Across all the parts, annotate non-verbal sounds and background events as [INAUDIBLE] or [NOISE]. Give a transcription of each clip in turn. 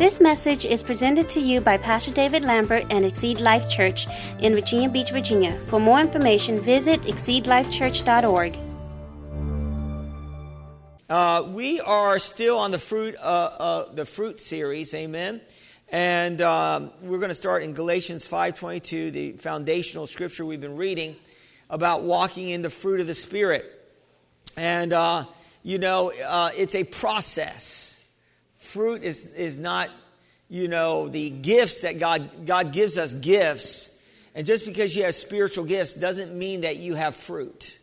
This message is presented to you by Pastor David Lambert and Exceed Life Church in Virginia Beach, Virginia. For more information, visit exceedlifechurch.org. Uh, we are still on the fruit, uh, uh, the fruit series, amen. And um, we're going to start in Galatians 5:22, the foundational scripture we've been reading about walking in the fruit of the Spirit. And uh, you know, uh, it's a process fruit is, is not, you know, the gifts that God, God gives us gifts. And just because you have spiritual gifts doesn't mean that you have fruit.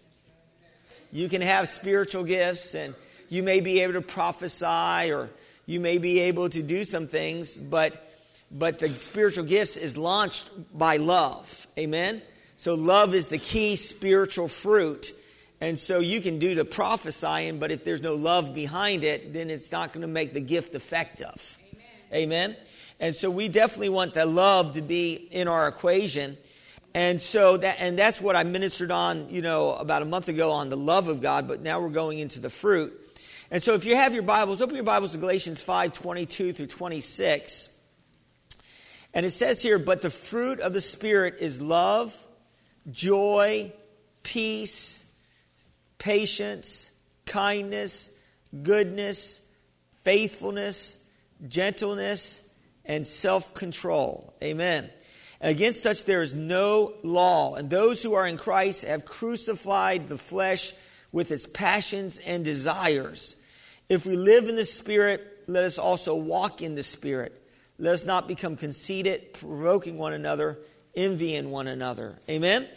You can have spiritual gifts and you may be able to prophesy or you may be able to do some things, but but the spiritual gifts is launched by love. Amen. So love is the key spiritual fruit and so you can do the prophesying, but if there's no love behind it, then it's not going to make the gift effective. Amen. Amen. And so we definitely want the love to be in our equation. And so that and that's what I ministered on, you know, about a month ago on the love of God, but now we're going into the fruit. And so if you have your Bibles, open your Bibles to Galatians 5, 22 through 26. And it says here, but the fruit of the Spirit is love, joy, peace, patience, kindness, goodness, faithfulness, gentleness, and self control. Amen. Against such there is no law. And those who are in Christ have crucified the flesh with its passions and desires. If we live in the Spirit, let us also walk in the Spirit. Let us not become conceited, provoking one another, envying one another. Amen?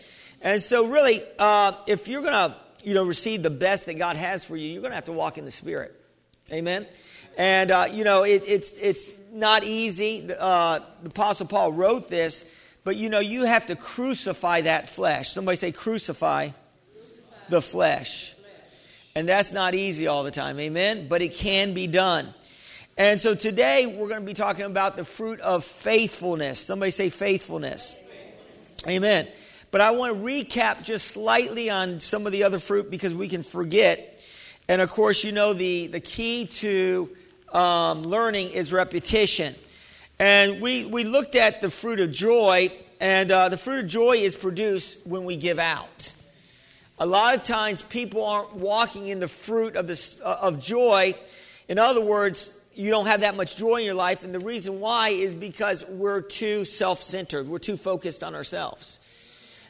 And so, really, uh, if you're going to you know, receive the best that God has for you, you're going to have to walk in the Spirit. Amen. And uh, you know, it, it's it's not easy. Uh, the Apostle Paul wrote this, but you know, you have to crucify that flesh. Somebody say, crucify, crucify. the flesh. And that's not easy all the time. Amen. But it can be done. And so today we're going to be talking about the fruit of faithfulness. Somebody say faithfulness. Amen. But I want to recap just slightly on some of the other fruit because we can forget. And of course, you know, the, the key to um, learning is repetition. And we, we looked at the fruit of joy, and uh, the fruit of joy is produced when we give out. A lot of times, people aren't walking in the fruit of, this, uh, of joy. In other words, you don't have that much joy in your life, and the reason why is because we're too self centered, we're too focused on ourselves.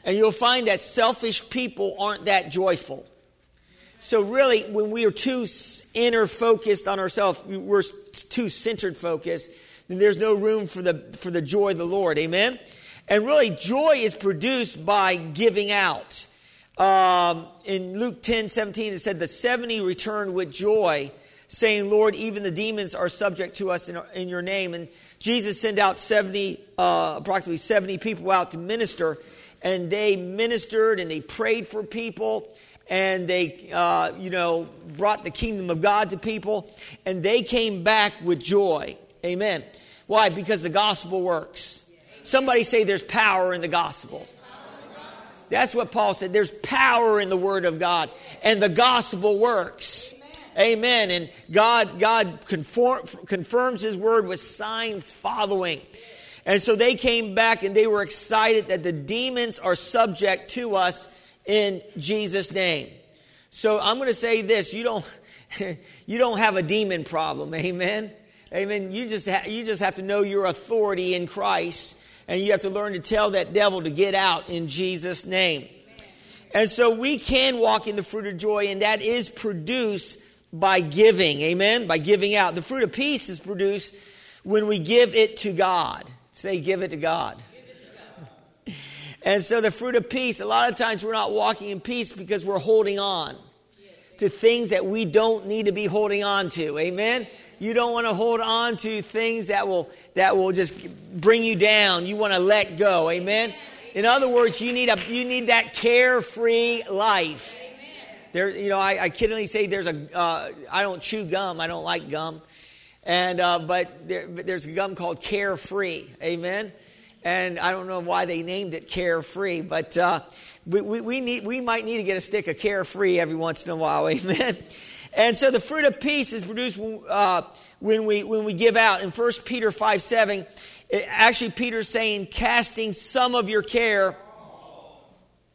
And you'll find that selfish people aren't that joyful. So, really, when we are too inner focused on ourselves, we're too centered focused, then there's no room for the, for the joy of the Lord. Amen? And really, joy is produced by giving out. Um, in Luke 10 17, it said, The 70 returned with joy, saying, Lord, even the demons are subject to us in, in your name. And Jesus sent out 70, uh, approximately 70 people out to minister and they ministered and they prayed for people and they, uh, you know, brought the kingdom of God to people, and they came back with joy. Amen. Why? Because the gospel works. Somebody say there's power in the gospel. That's what Paul said. There's power in the word of God, and the gospel works. Amen. And God, God conform, confirms His word with signs following. And so they came back and they were excited that the demons are subject to us in Jesus' name. So I'm going to say this you don't, [LAUGHS] you don't have a demon problem. Amen. Amen. You just, ha- you just have to know your authority in Christ and you have to learn to tell that devil to get out in Jesus' name. And so we can walk in the fruit of joy, and that is produced by giving. Amen? By giving out. The fruit of peace is produced when we give it to God. Say, give it to God. And so the fruit of peace, a lot of times we're not walking in peace because we're holding on to things that we don't need to be holding on to. Amen. You don't want to hold on to things that will that will just bring you down. You want to let go. Amen. In other words, you need a you need that carefree life. There, you know, I, I kiddingly say there's a. Uh, I don't chew gum. I don't like gum. And, uh, but there, there's a gum called Carefree. Amen. And I don't know why they named it Carefree, but uh, we, we, we, need, we might need to get a stick of Carefree every once in a while. [LAUGHS] Amen. And so the fruit of peace is produced uh, when, we, when we give out. In 1 Peter 5 7, it, actually, Peter's saying, casting some of your care.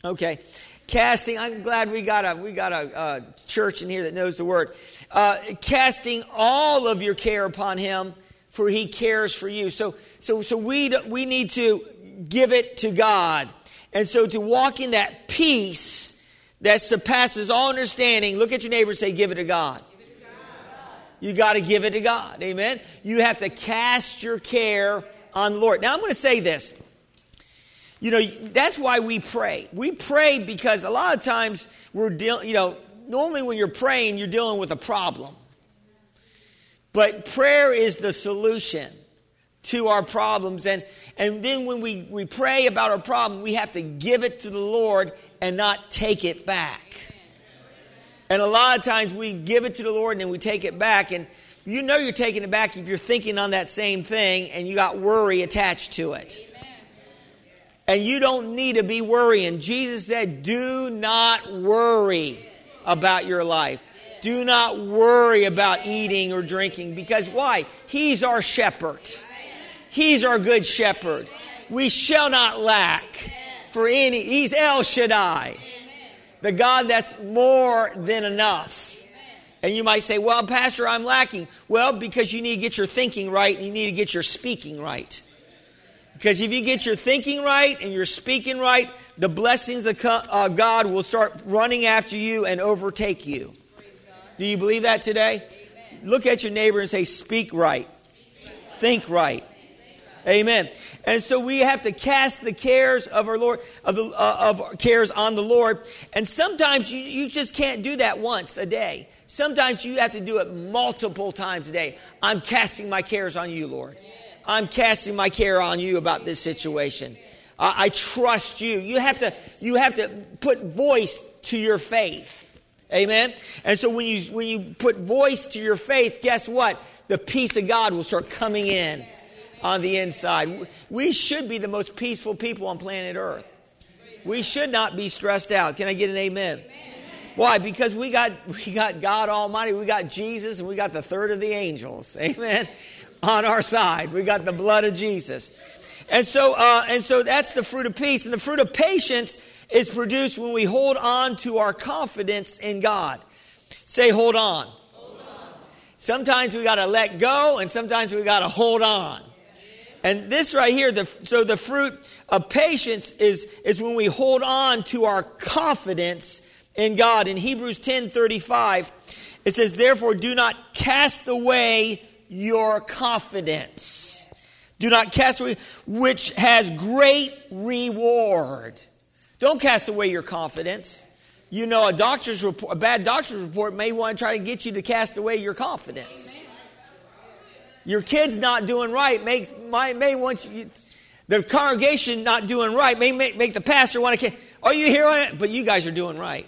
Okay. Casting, I'm glad we got a, we got a, a church in here that knows the word. Uh, casting all of your care upon him, for he cares for you. So, so, so we, we need to give it to God. And so to walk in that peace that surpasses all understanding, look at your neighbor and say, Give it to God. You got to give it to God. Amen. You have to cast your care on the Lord. Now, I'm going to say this. You know, that's why we pray. We pray because a lot of times we're dealing, you know, normally when you're praying, you're dealing with a problem. But prayer is the solution to our problems. And, and then when we, we pray about our problem, we have to give it to the Lord and not take it back. And a lot of times we give it to the Lord and then we take it back. And you know you're taking it back if you're thinking on that same thing and you got worry attached to it. And you don't need to be worrying. Jesus said, Do not worry about your life. Do not worry about eating or drinking because why? He's our shepherd. He's our good shepherd. We shall not lack for any. He's El Shaddai, the God that's more than enough. And you might say, well, Pastor, I'm lacking. Well, because you need to get your thinking right and you need to get your speaking right. Because if you get your thinking right and your speaking right, the blessings of God will start running after you and overtake you. Do you believe that today? Look at your neighbor and say, Speak right, think right. Amen. And so we have to cast the cares of our Lord, of, the, uh, of cares on the Lord. And sometimes you, you just can't do that once a day. Sometimes you have to do it multiple times a day. I'm casting my cares on you, Lord. I'm casting my care on you about this situation. Uh, I trust you. You have to, you have to put voice to your faith. Amen. And so when you when you put voice to your faith, guess what? The peace of God will start coming in on the inside. We should be the most peaceful people on planet Earth. We should not be stressed out. Can I get an amen? Why? Because we got we got God Almighty, we got Jesus, and we got the third of the angels. Amen. On our side, we got the blood of Jesus, and so uh, and so that's the fruit of peace, and the fruit of patience is produced when we hold on to our confidence in God. Say, hold on. Hold on. Sometimes we got to let go, and sometimes we got to hold on. And this right here, the, so the fruit of patience is, is when we hold on to our confidence in God. In Hebrews 10 35, it says, Therefore, do not cast away your confidence. Do not cast away, which has great reward. Don't cast away your confidence. You know, a doctor's report, a bad doctor's report may want to try to get you to cast away your confidence your kid's not doing right may, might, may want you, the congregation not doing right may make, make the pastor want to, are you hearing it? But you guys are doing right.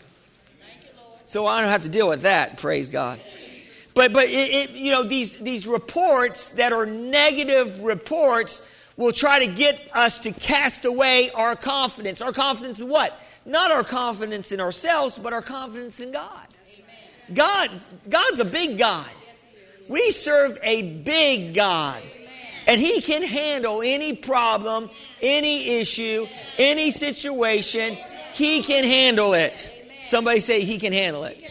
So I don't have to deal with that, praise God. But, but it, it, you know, these, these reports that are negative reports will try to get us to cast away our confidence. Our confidence in what? Not our confidence in ourselves, but our confidence in God. God, God's a big God. We serve a big God. And He can handle any problem, any issue, any situation. He can handle it. Somebody say He can handle it.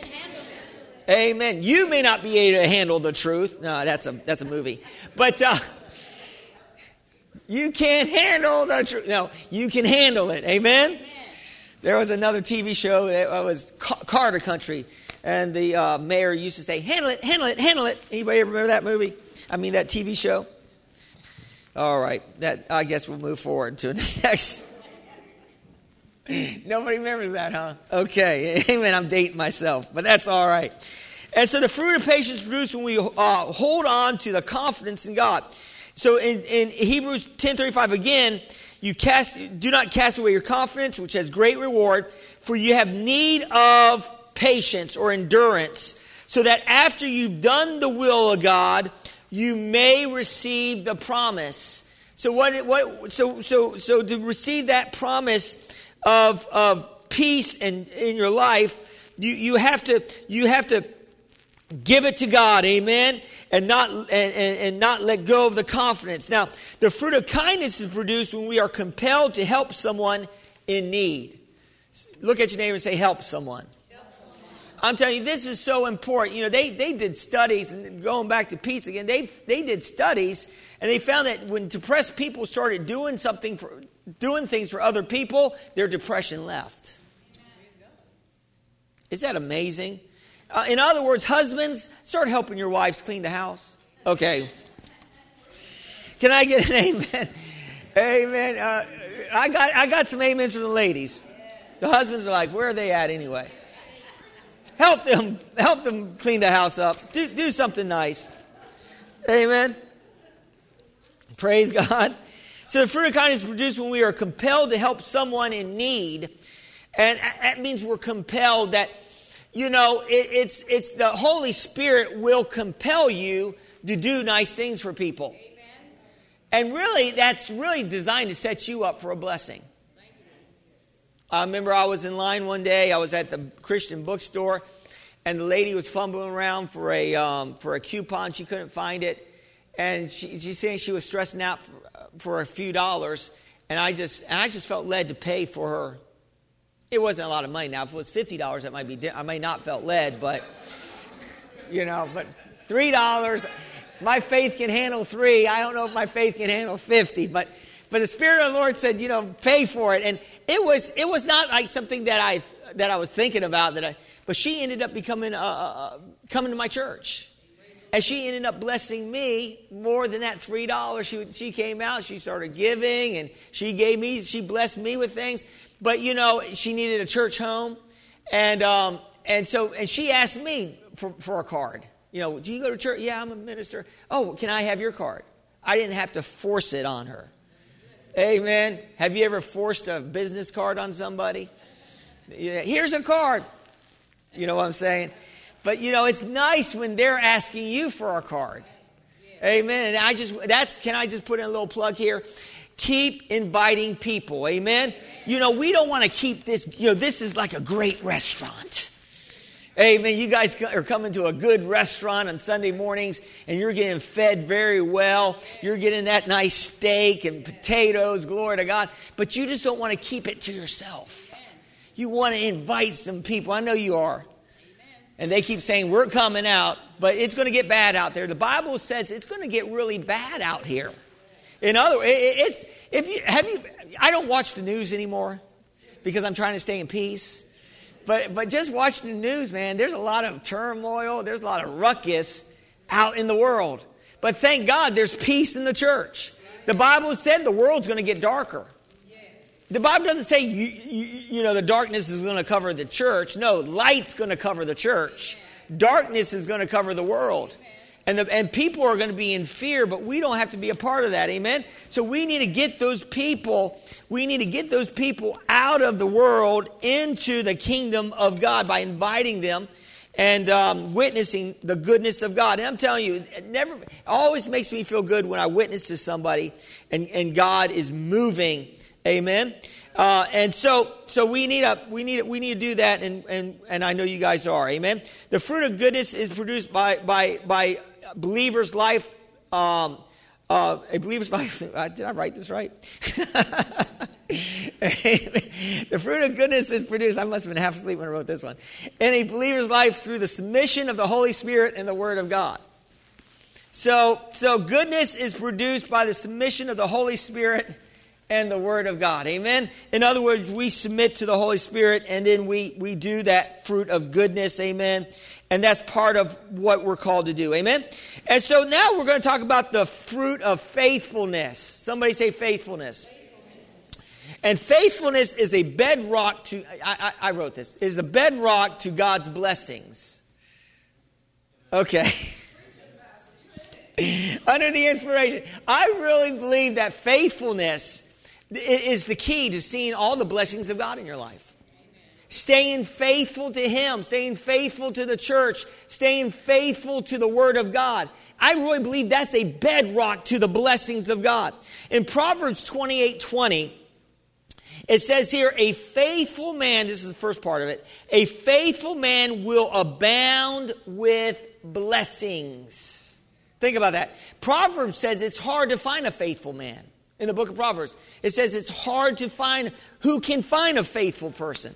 Amen. You may not be able to handle the truth. No, that's a that's a movie. But uh, you can't handle the truth. No, you can handle it. Amen. There was another TV show that was Carter Country and the uh, mayor used to say, "Handle it, handle it, handle it." Anybody remember that movie? I mean that TV show. All right, that I guess we'll move forward to [LAUGHS] the next. [LAUGHS] Nobody remembers that, huh? Okay, [LAUGHS] amen. I'm dating myself, but that's all right. And so the fruit of patience produced when we uh, hold on to the confidence in God. So in, in Hebrews 10:35 again, you cast, do not cast away your confidence, which has great reward, for you have need of patience or endurance, so that after you've done the will of God, you may receive the promise. So what? What? So so so to receive that promise of of peace in in your life, you you have to you have to give it to God, amen, and not and, and, not let go of the confidence. Now, the fruit of kindness is produced when we are compelled to help someone in need. Look at your neighbor and say, help someone. I'm telling you, this is so important. You know, they, they did studies, and going back to peace again, they, they did studies, and they found that when depressed people started doing something for, doing things for other people, their depression left. Is that amazing? Uh, in other words, husbands, start helping your wives clean the house. Okay. Can I get an [LAUGHS] amen? Amen. Uh, I got I got some amens from the ladies. The husbands are like, where are they at anyway? Help them, help them clean the house up. Do, do something nice. Amen. Praise God. So the fruit of kindness is produced when we are compelled to help someone in need. And that means we're compelled that, you know, it, it's, it's the Holy Spirit will compel you to do nice things for people. Amen. And really, that's really designed to set you up for a blessing. I remember I was in line one day. I was at the Christian bookstore, and the lady was fumbling around for a um, for a coupon. She couldn't find it, and she, she's saying she was stressing out for, for a few dollars. And I just and I just felt led to pay for her. It wasn't a lot of money. Now, if it was fifty dollars, that might be I may not felt led, but you know, but three dollars. My faith can handle three. I don't know if my faith can handle fifty, but but the Spirit of the Lord said, you know, pay for it. And it was, it was not like something that I, that I was thinking about that I, but she ended up becoming, uh, uh, uh coming to my church. And she ended up blessing me more than that three dollars. She she came out, she started giving, and she gave me, she blessed me with things. But you know, she needed a church home, and um, and so and she asked me for for a card. You know, do you go to church? Yeah, I'm a minister. Oh, can I have your card? I didn't have to force it on her. Amen. Have you ever forced a business card on somebody? Yeah, here's a card. You know what I'm saying? But you know, it's nice when they're asking you for a card. Amen. And I just that's can I just put in a little plug here? Keep inviting people. Amen. You know, we don't want to keep this, you know, this is like a great restaurant. Amen. You guys are coming to a good restaurant on Sunday mornings and you're getting fed very well. You're getting that nice steak and potatoes, glory to God. But you just don't want to keep it to yourself. You want to invite some people. I know you are. And they keep saying, We're coming out, but it's going to get bad out there. The Bible says it's going to get really bad out here. In other words, it's, if you, have you, I don't watch the news anymore because I'm trying to stay in peace. But, but just watching the news, man, there's a lot of turmoil, there's a lot of ruckus out in the world. But thank God there's peace in the church. The Bible said the world's going to get darker. The Bible doesn't say, you, you, you know, the darkness is going to cover the church. No, light's going to cover the church. Darkness is going to cover the world. And, the, and people are going to be in fear, but we don't have to be a part of that. Amen? So we need to get those people, we need to get those people out of the world into the kingdom of God by inviting them and um, witnessing the goodness of God. And I'm telling you, it never it always makes me feel good when I witness to somebody and, and God is moving. Amen. Uh, and so, so we need a, we need, we need to do that, and, and, and I know you guys are. Amen. The fruit of goodness is produced by, by, by believer's life, um, uh, a believer's [LAUGHS] life. Uh, did I write this right? [LAUGHS] the fruit of goodness is produced. I must have been half asleep when I wrote this one. In a believer's life through the submission of the Holy Spirit and the Word of God. So, so goodness is produced by the submission of the Holy Spirit and the Word of God. Amen? In other words, we submit to the Holy Spirit and then we, we do that fruit of goodness. Amen? And that's part of what we're called to do. Amen? And so now we're going to talk about the fruit of faithfulness. Somebody say faithfulness. faithfulness. And faithfulness is a bedrock to, I, I, I wrote this, is the bedrock to God's blessings. Okay. [LAUGHS] Under the inspiration. I really believe that faithfulness is the key to seeing all the blessings of God in your life. Staying faithful to Him, staying faithful to the church, staying faithful to the Word of God. I really believe that's a bedrock to the blessings of God. In Proverbs 28 20, it says here, a faithful man, this is the first part of it, a faithful man will abound with blessings. Think about that. Proverbs says it's hard to find a faithful man. In the book of Proverbs, it says it's hard to find who can find a faithful person.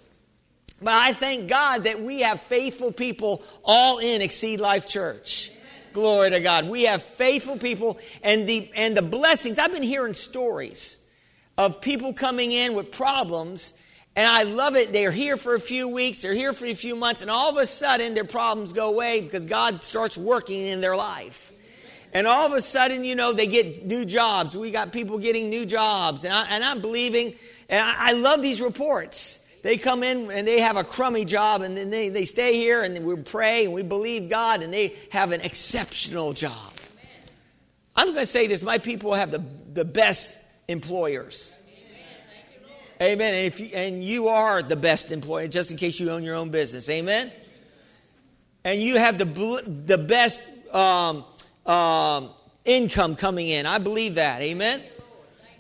But I thank God that we have faithful people all in Exceed Life Church. Glory to God. We have faithful people and the and the blessings. I've been hearing stories of people coming in with problems and I love it. They're here for a few weeks, they're here for a few months, and all of a sudden their problems go away because God starts working in their life. And all of a sudden, you know, they get new jobs. We got people getting new jobs. And, I, am believing, and I, I love these reports. They come in and they have a crummy job, and then they, they stay here and we pray and we believe God, and they have an exceptional job. I'm going to say this my people have the, the best employers. Amen. And, if you, and you are the best employer, just in case you own your own business. Amen. And you have the, the best um, um, income coming in. I believe that. Amen.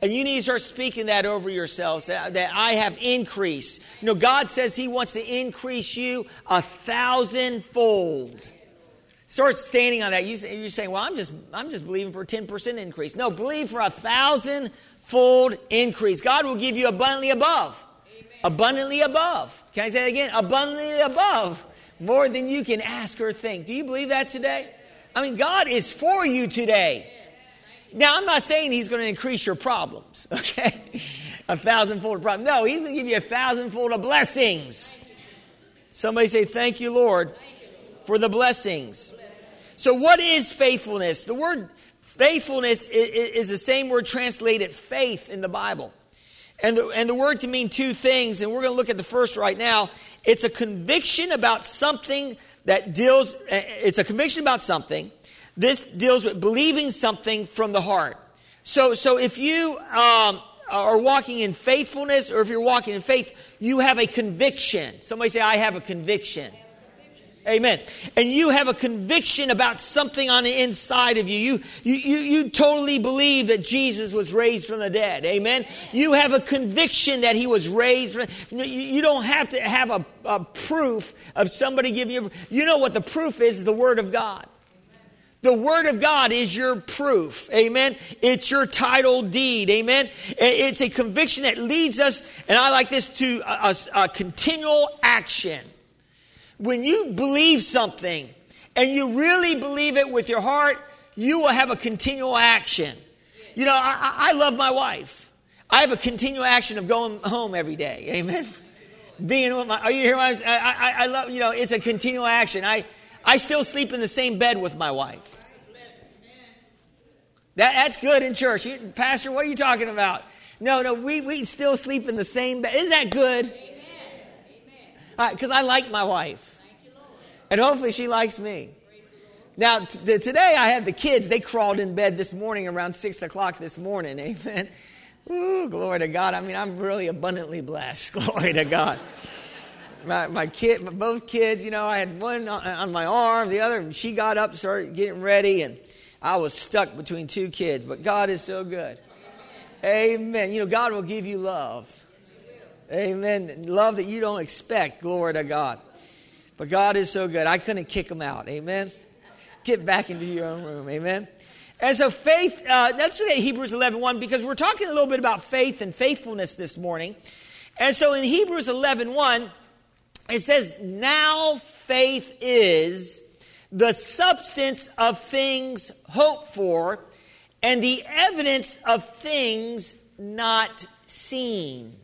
And you need to start speaking that over yourselves that, that I have increase. You know, God says He wants to increase you a thousandfold. Start standing on that. You, you're saying, "Well, I'm just, I'm just believing for a ten percent increase." No, believe for a thousand fold increase. God will give you abundantly above. Amen. Abundantly above. Can I say that again? Abundantly above. More than you can ask or think. Do you believe that today? I mean, God is for you today. Now, I'm not saying He's going to increase your problems, [LAUGHS] okay? a thousandfold of problems. No, He's going to give you a thousandfold of blessings. Somebody say, Thank you, Lord, for the blessings. So, what is faithfulness? The word Faithfulness is the same word translated faith in the Bible. And the, and the word can mean two things, and we're going to look at the first right now. It's a conviction about something that deals, eh, it's a conviction about something. This deals with believing something from the heart. So, so if you um, are walking in faithfulness or if you're walking in faith, you have a conviction. Somebody say, I have a conviction. Amen. And you have a conviction about something on the inside of you. You, you, you, you totally believe that Jesus was raised from the dead. Amen. You have a conviction that he was raised from, you don't have to have a, a proof of somebody giving you, you know what the proof is, the Word of God. The Word of God is your proof. Amen. It's your title deed. Amen. It's a conviction that leads us, and I like this, to a, a, a continual action when you believe something and you really believe it with your heart, you will have a continual action. You know, I, I love my wife. I have a continual action of going home every day. Amen. [LAUGHS] Being with my, are you here? I, I, I love, you know, it's a continual action. I, I still sleep in the same bed with my wife. That, that's good in church. You, Pastor, what are you talking about? No, no, we, we still sleep in the same bed. Isn't that good? Because I like my wife. And hopefully she likes me. Now, t- today I had the kids. They crawled in bed this morning around 6 o'clock this morning. [LAUGHS] Amen. Ooh, glory to God. I mean, I'm really abundantly blessed. [LAUGHS] Glory to God. My, my kid, my, both kids, you know, I had one on, on my arm, the other, and she got up, started getting ready, and I was stuck between two kids. But God is so good. Amen. You know, God will give you love. Amen. Love that you don't expect. Glory to God. But God is so good. I couldn't kick them out. Amen. Get back into your own room. Amen. And so faith, uh, let's look at Hebrews 11, 1, because we're talking a little bit about faith and faithfulness this morning. And so in Hebrews 11, 1, it says, Now faith is the substance of things hoped for and the evidence of things not seen.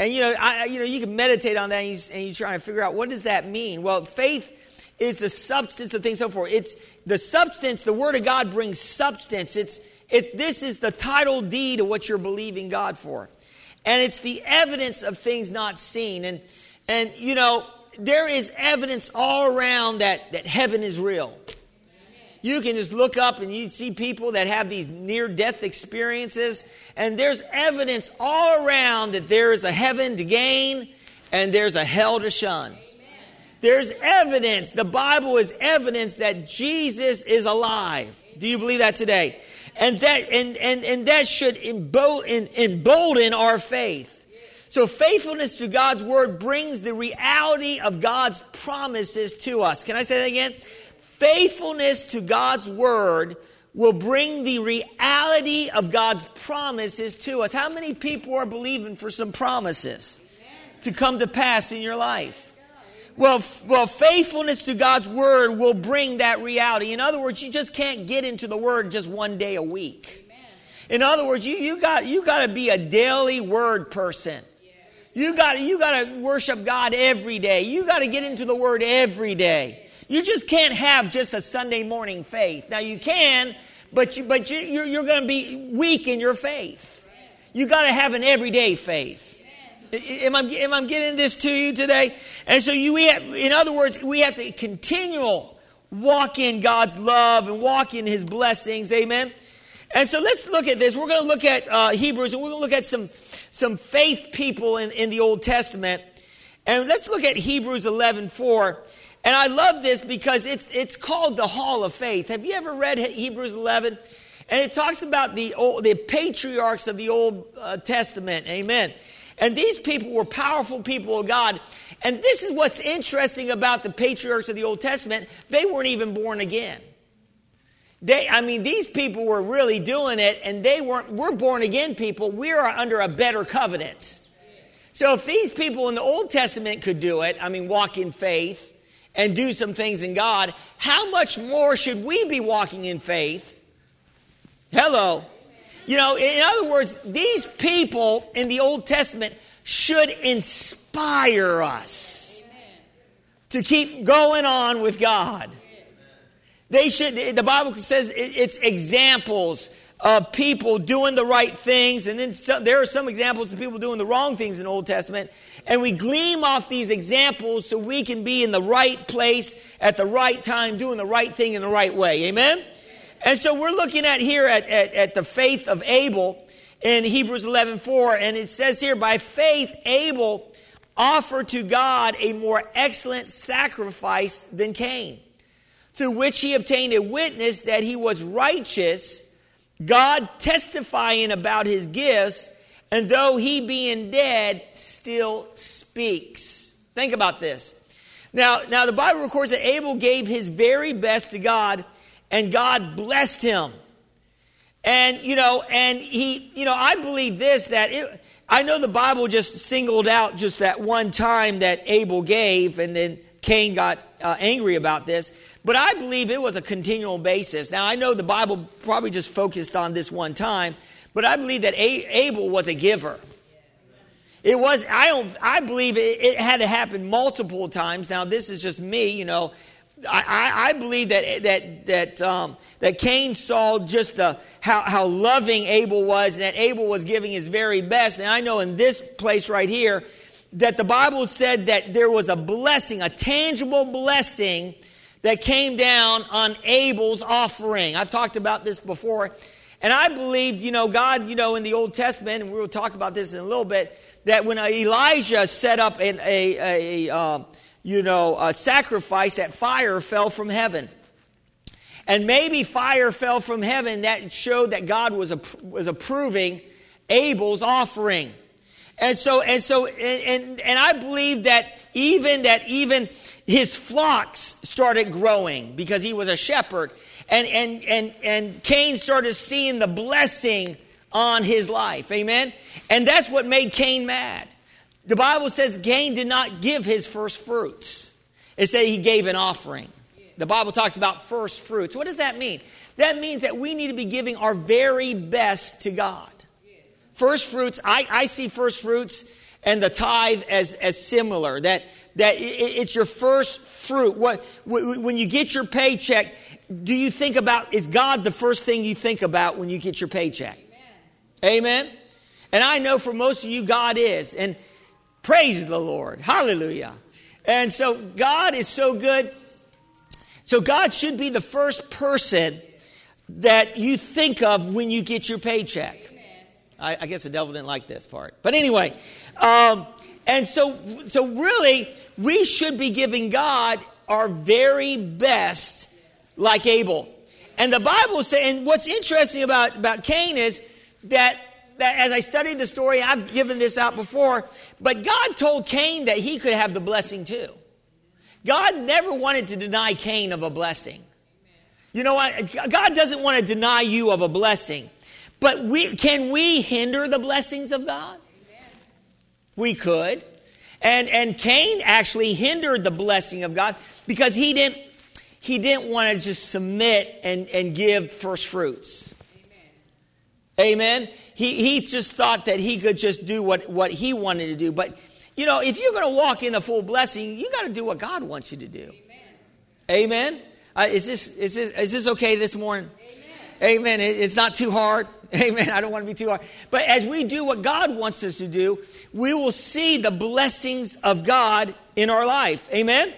And you know, I, you know, you can meditate on that and you, and you try and figure out what does that mean. Well, faith is the substance of things so forth. It's the substance. The Word of God brings substance. It's it. This is the title deed of what you're believing God for, and it's the evidence of things not seen. And and you know, there is evidence all around that that heaven is real. You can just look up and you see people that have these near death experiences, and there's evidence all around that there is a heaven to gain and there's a hell to shun. There's evidence, the Bible is evidence that Jesus is alive. Do you believe that today? And that, and, and, and that should embolden, embolden our faith. So, faithfulness to God's word brings the reality of God's promises to us. Can I say that again? Faithfulness to God's word will bring the reality of God's promises to us. How many people are believing for some promises to come to pass in your life? Well, well, faithfulness to God's word will bring that reality. In other words, you just can't get into the word just one day a week. In other words, you, you got you got to be a daily word person. You got you got to worship God every day. You got to get into the word every day. You just can't have just a Sunday morning faith. Now you can, but you, but you, you're, you're going to be weak in your faith. You got to have an everyday faith. Am I, am I getting this to you today? And so you, we have, in other words, we have to continual walk in God's love and walk in His blessings. Amen. And so let's look at this. We're going to look at uh, Hebrews, and we're going to look at some some faith people in, in the Old Testament. And let's look at Hebrews 11 4. And I love this because it's, it's called the Hall of Faith. Have you ever read Hebrews 11? And it talks about the, old, the patriarchs of the Old uh, Testament. Amen. And these people were powerful people of God. And this is what's interesting about the patriarchs of the Old Testament. They weren't even born again. They, I mean, these people were really doing it, and they weren't. We're born again people. We are under a better covenant. So if these people in the Old Testament could do it, I mean, walk in faith, and do some things in God, how much more should we be walking in faith? Hello. You know, in other words, these people in the Old Testament should inspire us to keep going on with God. They should, the Bible says it's examples of people doing the right things, and then some, there are some examples of people doing the wrong things in the Old Testament. And we gleam off these examples so we can be in the right place at the right time, doing the right thing in the right way. Amen? And so we're looking at here at, at, at the faith of Abel in Hebrews 11 4, and it says here, by faith, Abel offered to God a more excellent sacrifice than Cain, through which he obtained a witness that he was righteous God testifying about his gifts, and though he being dead, still speaks. Think about this. Now, now the Bible records that Abel gave his very best to God, and God blessed him. And you know, and he, you know, I believe this that it, I know the Bible just singled out just that one time that Abel gave, and then Cain got uh, angry about this. But I believe it was a continual basis. Now, I know the Bible probably just focused on this one time, but I believe that Abel was a giver. It was, I don't, I believe it, it had to happen multiple times. Now, this is just me, you know. I, I, believe that that that um, that Cain saw just the how, how loving Abel was, and that Abel was giving his very best. And I know in this place right here that the Bible said that there was a blessing, a tangible blessing that came down on Abel's offering. I've talked about this before. And I believe, you know, God, you know, in the Old Testament, and we will talk about this in a little bit, that when Elijah set up an, a, a uh, you know, a sacrifice, that fire fell from heaven. And maybe fire fell from heaven that showed that God was, was approving Abel's offering. And so, and so, and, and, and I believe that even, that even his flocks started growing because he was a shepherd. And, and, and, and Cain started seeing the blessing on his life. Amen? And that's what made Cain mad. The Bible says Cain did not give his first fruits, it said he gave an offering. The Bible talks about first fruits. What does that mean? That means that we need to be giving our very best to God. First fruits, I, I see first fruits and the tithe as, as similar. That that it's your first fruit. What, when you get your paycheck, do you think about, is God the first thing you think about when you get your paycheck? Amen. Amen? And I know for most of you, God is. And praise the Lord. Hallelujah. And so God is so good. So God should be the first person that you think of when you get your paycheck. I, I guess the devil didn't like this part. But anyway, um, and so, so really, we should be giving God our very best, like Abel. And the Bible says, and what's interesting about, about Cain is that, that as I studied the story, I've given this out before, but God told Cain that he could have the blessing too. God never wanted to deny Cain of a blessing. You know what? God doesn't want to deny you of a blessing. But we, can we hinder the blessings of God? Amen. We could. And, and Cain actually hindered the blessing of God because he didn't, he didn't want to just submit and, and give first fruits. Amen. Amen. He, he just thought that he could just do what, what he wanted to do. But, you know, if you're going to walk in the full blessing, you got to do what God wants you to do. Amen. Amen. Uh, is, this, is, this, is this okay this morning? Amen. It's not too hard. [LAUGHS] Amen. I don't want to be too hard. But as we do what God wants us to do, we will see the blessings of God in our life. Amen.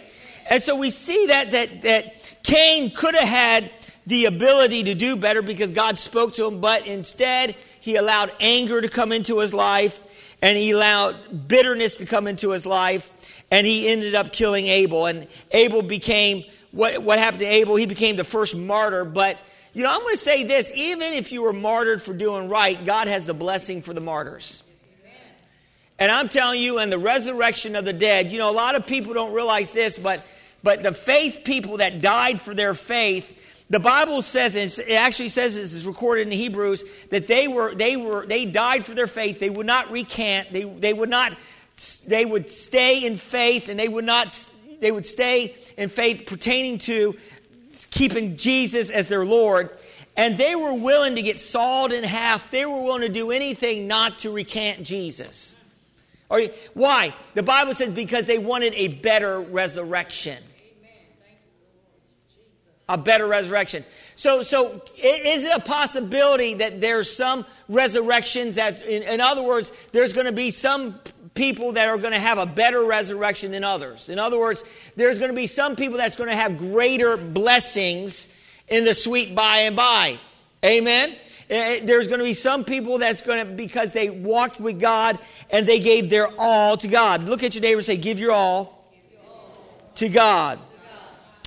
And so we see that that that Cain could have had the ability to do better because God spoke to him, but instead he allowed anger to come into his life and he allowed bitterness to come into his life and he ended up killing Abel and Abel became what what happened to Abel he became the first martyr but you know, I'm going to say this even if you were martyred for doing right, God has the blessing for the martyrs. And I'm telling you, and the resurrection of the dead, you know, a lot of people don't realize this, but, but the faith people that died for their faith, the Bible says, it actually says this is recorded in Hebrews, that they were, they were, they died for their faith. They would not recant. They, they would not, they would stay in faith and they would not, they would stay in faith pertaining to keeping Jesus as their Lord. And they were willing to get sawed in half. They were willing to do anything not to recant Jesus. Or, why? The Bible says because they wanted a better resurrection. A better resurrection. So, so is it a possibility that there's some resurrections that, in, in other words, there's going to be some people that are going to have a better resurrection than others. In other words, there's going to be some people that's going to have greater blessings in the sweet by and by. Amen. Eh, eh, there's going to be some people that's going to, because they walked with God and they gave their all to God. Look at your neighbor and say, Give your all, give your all. To, God. to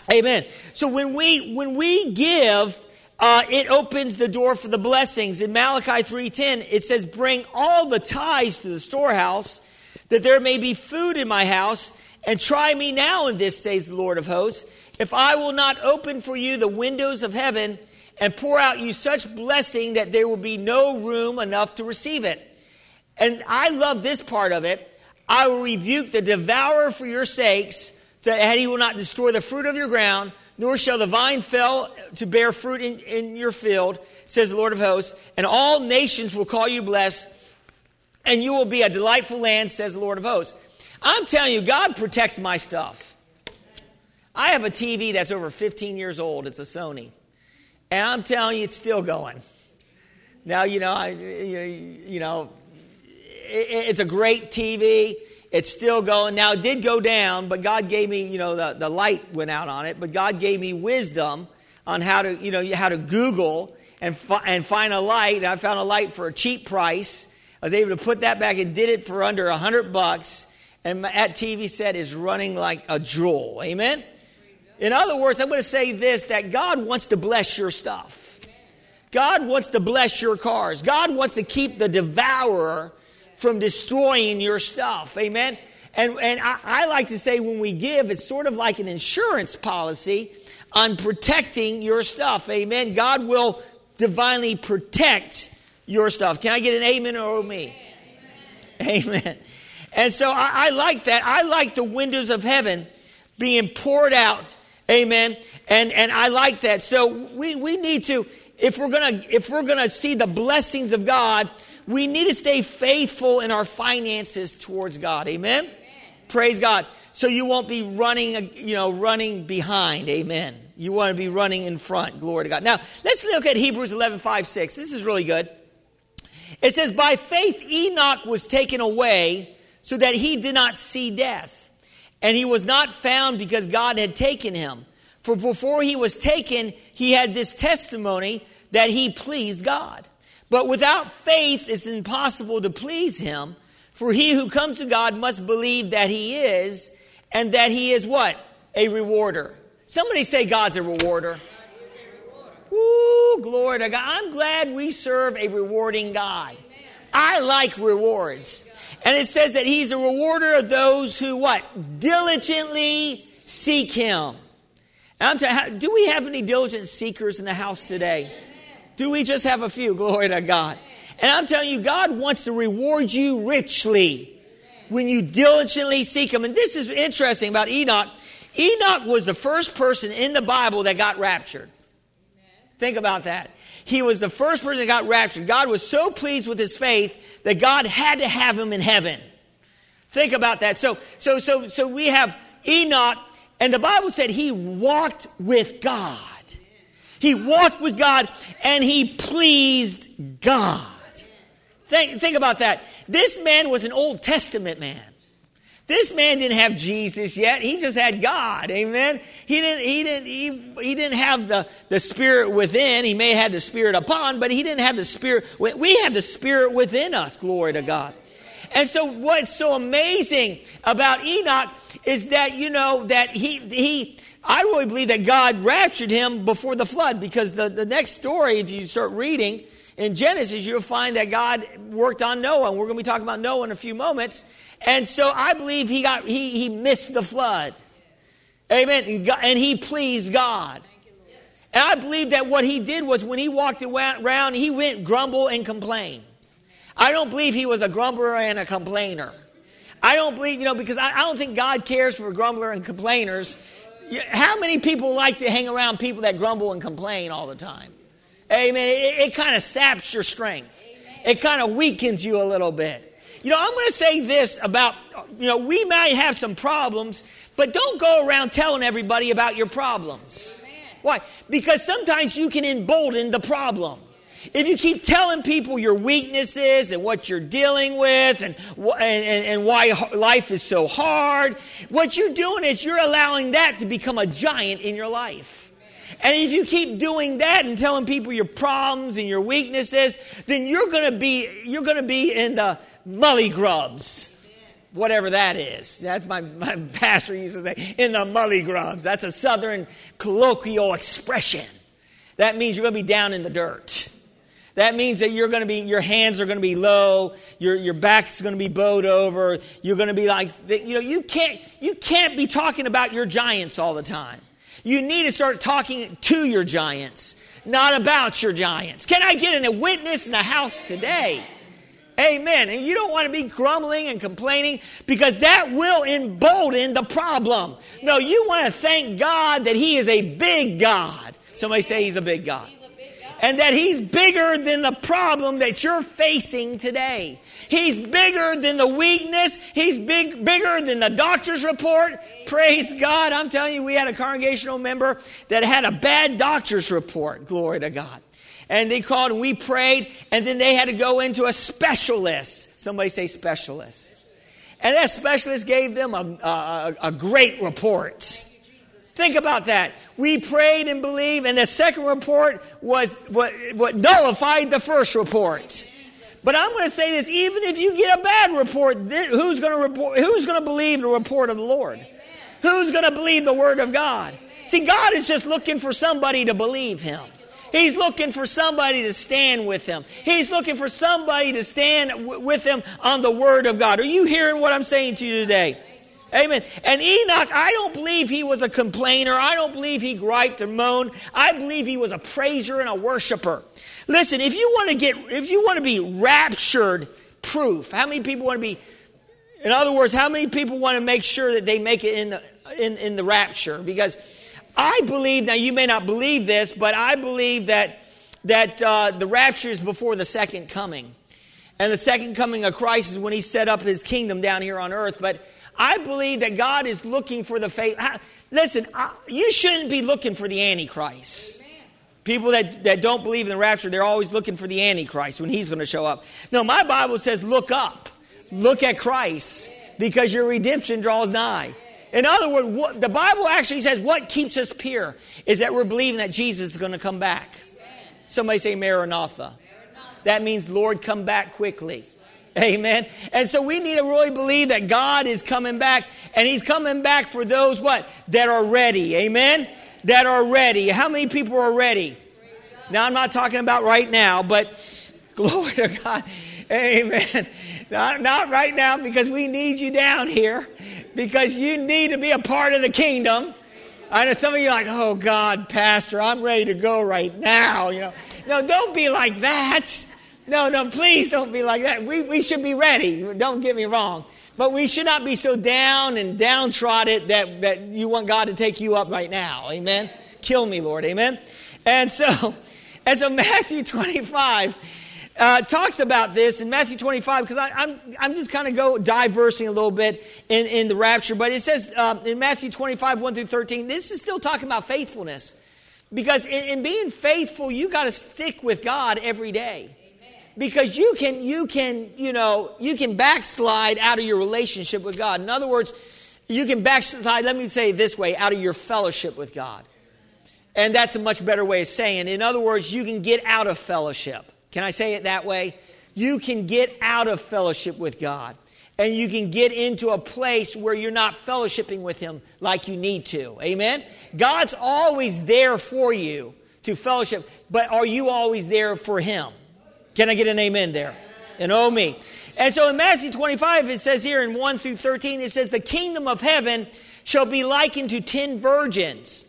God. Amen. So when we when we give, uh, it opens the door for the blessings. In Malachi 3:10, it says, "Bring all the tithes to the storehouse, that there may be food in my house, and try me now in this, says the Lord of hosts, if I will not open for you the windows of heaven and pour out you such blessing that there will be no room enough to receive it. And I love this part of it. I will rebuke the devourer for your sakes, that he will not destroy the fruit of your ground, nor shall the vine fail to bear fruit in, in your field, says the Lord of hosts. And all nations will call you blessed, and you will be a delightful land, says the Lord of hosts. I'm telling you, God protects my stuff. I have a TV that's over 15 years old. It's a Sony. And I'm telling you, it's still going. Now, you know, I, you know, it, it's a great TV. It's still going. Now, it did go down, but God gave me, you know, the, the light went out on it, but God gave me wisdom on how to, you know, how to Google and, fi- and find a light. And I found a light for a cheap price I was able to put that back and did it for under a hundred bucks. And that TV set is running like a jewel. Amen? In other words, I'm going to say this that God wants to bless your stuff. God wants to bless your cars. God wants to keep the devourer from destroying your stuff. Amen? And, and I, I like to say when we give, it's sort of like an insurance policy on protecting your stuff. Amen? God will divinely protect your stuff. Can I get an amen or oh, me? Amen. amen. And so I, I like that. I like the windows of heaven being poured out. Amen. And and I like that. So we, we need to, if we're gonna if we're gonna see the blessings of God, we need to stay faithful in our finances towards God. Amen. Amen. Praise God. So you won't be running, you know, running behind. Amen. You want to be running in front. Glory to God. Now, let's look at Hebrews 11, 5, 6. This is really good. It says, By faith Enoch was taken away so that he did not see death. And he was not found because God had taken him. For before he was taken, he had this testimony that he pleased God. But without faith, it's impossible to please him. For he who comes to God must believe that he is, and that he is what? A rewarder. Somebody say God's a rewarder. Glory to God. I'm glad we serve a rewarding God. I like rewards. And it says that he's a rewarder of those who what? Diligently seek him. And I'm telling do we have any diligent seekers in the house today? Do we just have a few? Glory to God. And I'm telling you, God wants to reward you richly when you diligently seek Him. And this is interesting about Enoch. Enoch was the first person in the Bible that got raptured. Think about that. He was the first person that got raptured. God was so pleased with his faith that God had to have him in heaven. Think about that. So, so, so, so we have Enoch, and the Bible said he walked with God. He walked with God and he pleased God. Think, think about that. This man was an Old Testament man. This man didn't have Jesus yet. He just had God. Amen. He didn't, he didn't, he, he didn't have the, the spirit within. He may have had the spirit upon, but he didn't have the spirit. We have the spirit within us. Glory to God. And so what's so amazing about Enoch is that, you know, that he, he, I really believe that God raptured him before the flood because the, the next story, if you start reading in Genesis, you'll find that God worked on Noah. And we're going to be talking about Noah in a few moments. And so I believe he got he he missed the flood. Amen. And, God, and he pleased God. And I believe that what he did was when he walked around, he went grumble and complain. I don't believe he was a grumbler and a complainer. I don't believe, you know, because I, I don't think God cares for grumbler and complainers. How many people like to hang around people that grumble and complain all the time? Amen. It, it kind of saps your strength. It kind of weakens you a little bit. You know, I'm going to say this about, you know, we might have some problems, but don't go around telling everybody about your problems. Why? Because sometimes you can embolden the problem. If you keep telling people your weaknesses and what you're dealing with and, and, and, why life is so hard, what you're doing is you're allowing that to become a giant in your life. And if you keep doing that and telling people your problems and your weaknesses, then you're going to be you're going to be in the mully grubs. Whatever that is. That's my, my [LAUGHS] pastor used to say, in the mully grubs. That's a southern colloquial expression. That means you're going to be down in the dirt. That means that you're going to be, your hands are going to be low, your, your back's going to be bowed over, you're going to be like, you know, you can't, you can't be talking about your giants all the time. You need to start talking to your giants, not about your giants. Can I get a witness in the house today? Amen. And you don't want to be grumbling and complaining because that will embolden the problem. No, you want to thank God that He is a big God. Somebody say He's a big God. And that He's bigger than the problem that you're facing today. He's bigger than the weakness. He's big, bigger than the doctor's report. Praise God. I'm telling you, we had a congregational member that had a bad doctor's report. Glory to God and they called and we prayed, and then they had to go into a specialist. Somebody say specialist. And that specialist gave them a, a, a great report. Think about that. We prayed and believed, and the second report was what, what nullified the first report. But I'm going to say this: even if you get a bad report, who's going to report? Who's going to believe the report of the Lord? Who's going to believe the word of God? See, God is just looking for somebody to believe Him. He's looking for somebody to stand with him. He's looking for somebody to stand w- with him on the Word of God. Are you hearing what I'm saying to you today? Amen. And Enoch, I don't believe he was a complainer. I don't believe he griped and moaned. I believe he was a praiser and a worshiper. Listen, if you want to get, if you want to be raptured proof, how many people want to be, in other words, how many people want to make sure that they make it in the, in, in the rapture? Because I believe, now you may not believe this, but I believe that, that uh, the rapture is before the second coming. And the second coming of Christ is when he set up his kingdom down here on earth. But I believe that God is looking for the faith. Listen, you shouldn't be looking for the Antichrist. People that, that don't believe in the rapture, they're always looking for the Antichrist when he's going to show up. No, my Bible says, look up. Look at Christ because your redemption draws nigh. In other words, what, the Bible actually says what keeps us pure is that we're believing that Jesus is going to come back. Somebody say Maranatha. That means, Lord, come back quickly. Amen. And so we need to really believe that God is coming back and he's coming back for those what? That are ready. Amen. That are ready. How many people are ready? Now I'm not talking about right now, but [LAUGHS] glory to God. Amen. Not, not right now because we need you down here because you need to be a part of the kingdom. I know some of you are like, oh God, Pastor, I'm ready to go right now. You know, no, don't be like that. No, no, please don't be like that. We, we should be ready. Don't get me wrong. But we should not be so down and downtrodden that, that you want God to take you up right now. Amen. Kill me, Lord. Amen. And so, [LAUGHS] and so Matthew 25 uh, talks about this in Matthew 25 because I'm, I'm just kind of go diversing a little bit in, in the rapture. But it says uh, in Matthew 25, 1 through 13, this is still talking about faithfulness. Because in, in being faithful, you got to stick with God every day. Because you can, you can, you know, you can backslide out of your relationship with God. In other words, you can backslide, let me say this way, out of your fellowship with God. And that's a much better way of saying. it. In other words, you can get out of fellowship. Can I say it that way? You can get out of fellowship with God. And you can get into a place where you're not fellowshipping with Him like you need to. Amen? God's always there for you to fellowship, but are you always there for Him? Can I get an amen there? And oh me. And so in Matthew 25, it says here in 1 through 13, it says, The kingdom of heaven shall be likened to ten virgins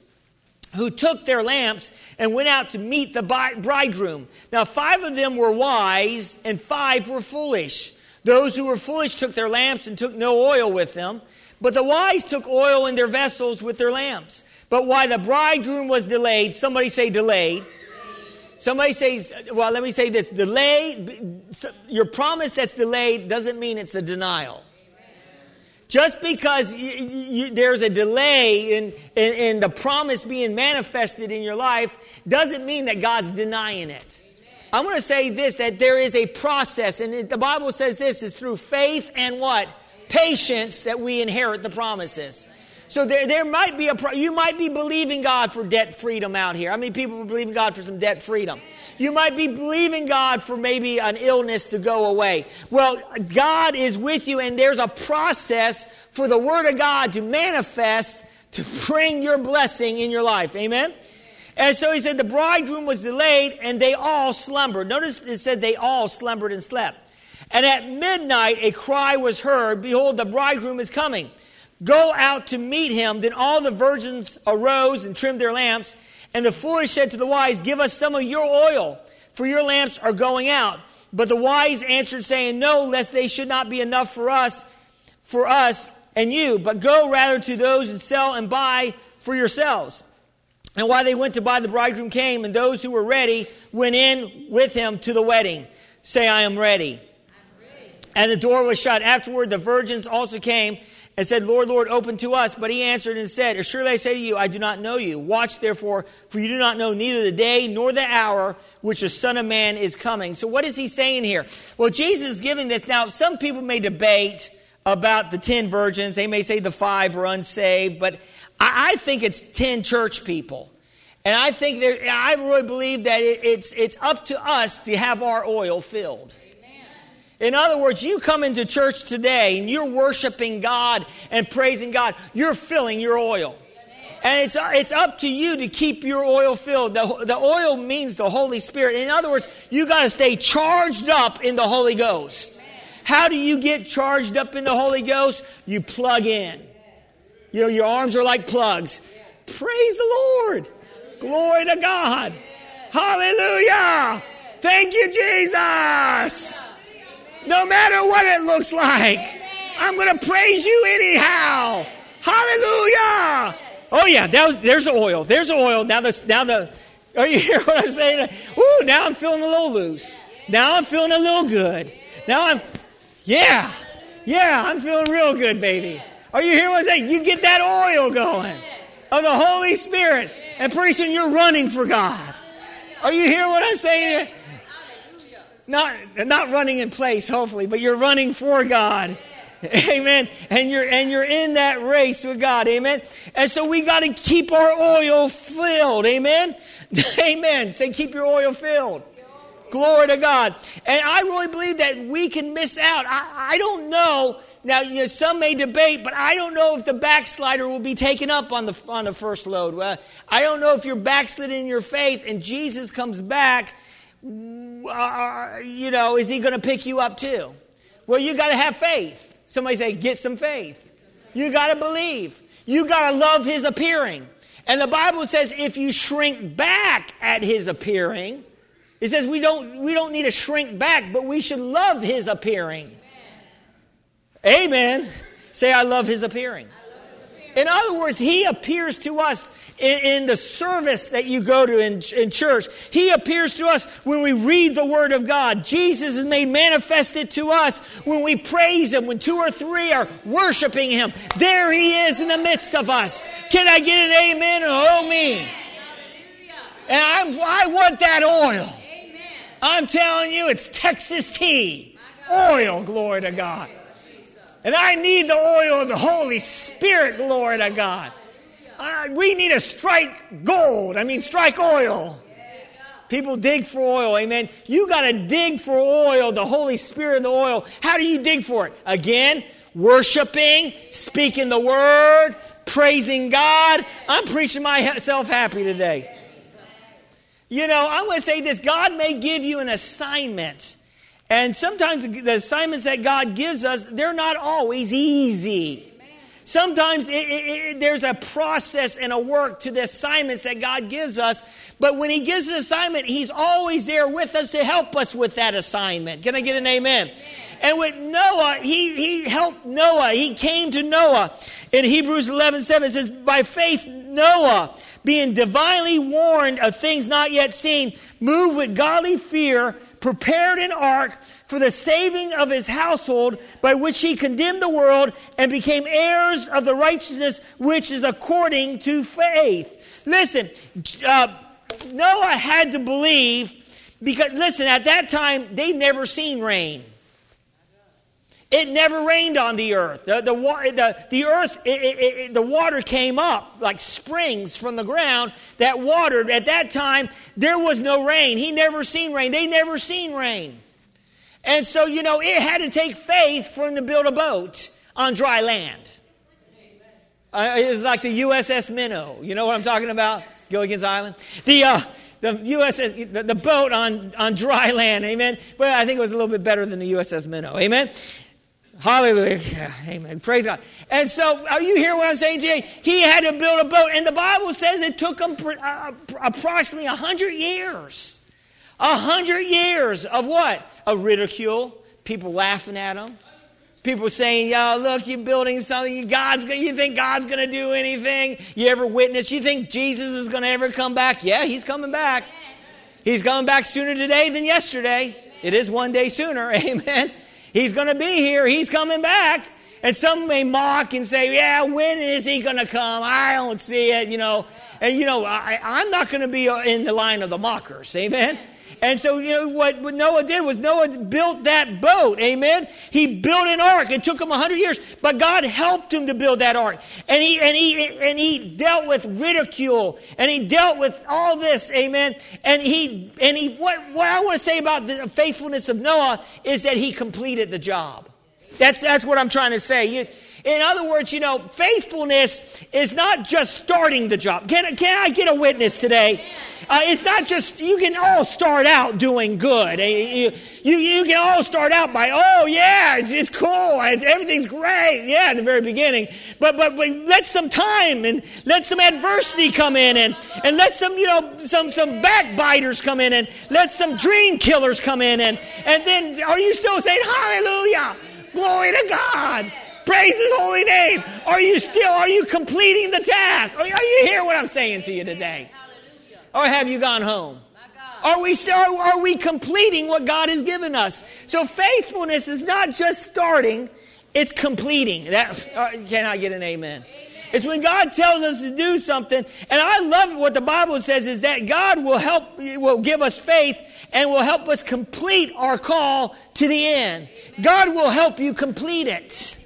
who took their lamps and went out to meet the bridegroom. Now, five of them were wise, and five were foolish. Those who were foolish took their lamps and took no oil with them, but the wise took oil in their vessels with their lamps. But while the bridegroom was delayed, somebody say delayed. Somebody says, well, let me say this delay, your promise that's delayed doesn't mean it's a denial. Just because you, you, there's a delay in, in, in, the promise being manifested in your life doesn't mean that God's denying it. I'm going to say this that there is a process, and the Bible says this is through faith and what? Patience that we inherit the promises. So there, there might be a, you might be believing God for debt freedom out here. I mean, people believing God for some debt freedom. You might be believing God for maybe an illness to go away. Well, God is with you, and there's a process for the Word of God to manifest to bring your blessing in your life. Amen? And so he said, the bridegroom was delayed, and they all slumbered. Notice it said they all slumbered and slept. And at midnight a cry was heard Behold, the bridegroom is coming. Go out to meet him. Then all the virgins arose and trimmed their lamps. And the foolish said to the wise, Give us some of your oil, for your lamps are going out. But the wise answered, saying, No, lest they should not be enough for us, for us and you, but go rather to those and sell and buy for yourselves. And while they went to buy, the bridegroom came, and those who were ready went in with him to the wedding. Say, I am ready. ready. And the door was shut. Afterward, the virgins also came and said, Lord, Lord, open to us. But he answered and said, Surely I say to you, I do not know you. Watch therefore, for you do not know neither the day nor the hour which the Son of Man is coming. So what is he saying here? Well, Jesus is giving this. Now, some people may debate about the ten virgins. They may say the five are unsaved, but I, I think it's ten church people. And I think there, I really believe that it, it's, it's up to us to have our oil filled. In other words, you come into church today and you're worshiping God and praising God, you're filling your oil. And it's, it's up to you to keep your oil filled. The, the oil means the Holy Spirit. In other words, you got to stay charged up in the Holy Ghost. How do you get charged up in the Holy Ghost? You plug in. You know, your arms are like plugs. Praise the Lord. Glory to God. Hallelujah. Thank you, Jesus. No matter what it looks like, I'm going to praise you anyhow. Hallelujah. Oh yeah, that there's oil. There's oil. Now the now the. Are oh, you [LAUGHS] hear what I'm saying? Ooh, now I'm feeling a little loose. Now I'm feeling a little good. Now I'm, yeah, yeah, I'm feeling real good, baby. Are you hearing what I'm saying? You get that oil going of the Holy Spirit, and pretty soon you're running for God. Are you hearing what I'm saying? Not, not running in place, hopefully, but you're running for God. Amen. And you're and you're in that race with God. Amen. And so we got to keep our oil filled. Amen. [LAUGHS] Amen. Say keep your oil filled. Glory to God. And I really believe that we can miss out. I, I don't know. Now, you know, some may debate, but I don't know if the backslider will be taken up on the on the first load. Well, I don't know if you're backsliding in your faith and Jesus comes back uh, you know, is he going to pick you up too? Well, you got to have faith. Somebody say, get some faith. You got to believe. You got to love his appearing. And the Bible says if you shrink back at his appearing, it says we don't, we don't need to shrink back, but we should love his appearing. Amen. Amen. Say, I love his appearing. Love his appearing. In other words, he appears to us in, in, the service that you go to in, in church. He appears to us when we read the Word of God. Jesus is made manifested to us when we praise Him, when two or three are worshiping Him. There He is in the midst of us. Can I get an amen and oh me? And I, I want that oil. I'm telling you, it's Texas tea. Oil, glory to God. And I need the oil of the Holy Spirit, glory to God. Uh, we need to strike gold. I mean, strike oil. People dig for oil, amen. You got to dig for oil, the Holy Spirit the oil. How do you dig for it? Again, worshiping, speaking the word, praising God. I'm preaching myself happy today. You know, I'm going to say this God may give you an assignment. And sometimes the assignments that God gives us, they're not always easy. Sometimes it, it, it, there's a process and a work to the assignments that God gives us. But when He gives an assignment, He's always there with us to help us with that assignment. Can I get an amen? And with Noah, he, he helped Noah. He came to Noah. In Hebrews 11 7, it says, By faith, Noah, being divinely warned of things not yet seen, moved with godly fear, prepared an ark for the saving of his household, by which he condemned the world and became heirs of the righteousness which is according to faith. Listen, uh, Noah had to believe because, listen, at that time, they'd never seen rain. It never rained on the earth. The, the, the, the earth, it, it, it, the water came up like springs from the ground that watered. At that time, there was no rain. He never seen rain. They never seen rain. And so, you know, it had to take faith for him to build a boat on dry land. Uh, it's like the USS Minnow. You know what I'm talking about? Gilligan's Island. The, uh, the USS, the, the, boat on, on dry [LAUGHS] land. Amen. Well, I think it was a little bit better than the USS Minnow. Amen. Hallelujah. Amen. Praise God. And so, are you hearing what I'm saying today? He had to build a boat, and the Bible says it took him uh, approximately 100 years. A hundred years of what? Of ridicule, people laughing at him, people saying, "Yo, look, you're building something. God's gonna, you think God's going to do anything? You ever witness? You think Jesus is going to ever come back? Yeah, he's coming back. He's coming back sooner today than yesterday. It is one day sooner. [LAUGHS] Amen. He's going to be here. He's coming back. And some may mock and say, "Yeah, when is he going to come? I don't see it." You know, and you know, I, I'm not going to be in the line of the mockers. Amen. And so, you know, what, Noah did was Noah built that boat. Amen. He built an ark. It took him 100 years, but God helped him to build that ark. And he, and he, and he dealt with ridicule and he dealt with all this. Amen. And he, and he, what, what I want to say about the faithfulness of Noah is that he completed the job. That's, that's what I'm trying to say. You, in other words, you know, faithfulness is not just starting the job. Can, can I get a witness today? Uh, it's not just, you can all start out doing good. You, you, you can all start out by, oh, yeah, it's, it's cool. It's, everything's great. Yeah, in the very beginning. But, but, but let some time and let some adversity come in and, and let some, you know, some, some backbiters come in and let some dream killers come in. And, and then are you still saying, hallelujah? Glory to God. Praise his holy name. Are you still, are you completing the task? Are you, are you hear what I'm saying to you today? Or have you gone home? Are we, still, are we completing what God has given us? So faithfulness is not just starting, it's completing. That, uh, can I get an amen? It's when God tells us to do something, and I love what the Bible says is that God will help, will give us faith and will help us complete our call to the end. God will help you complete it.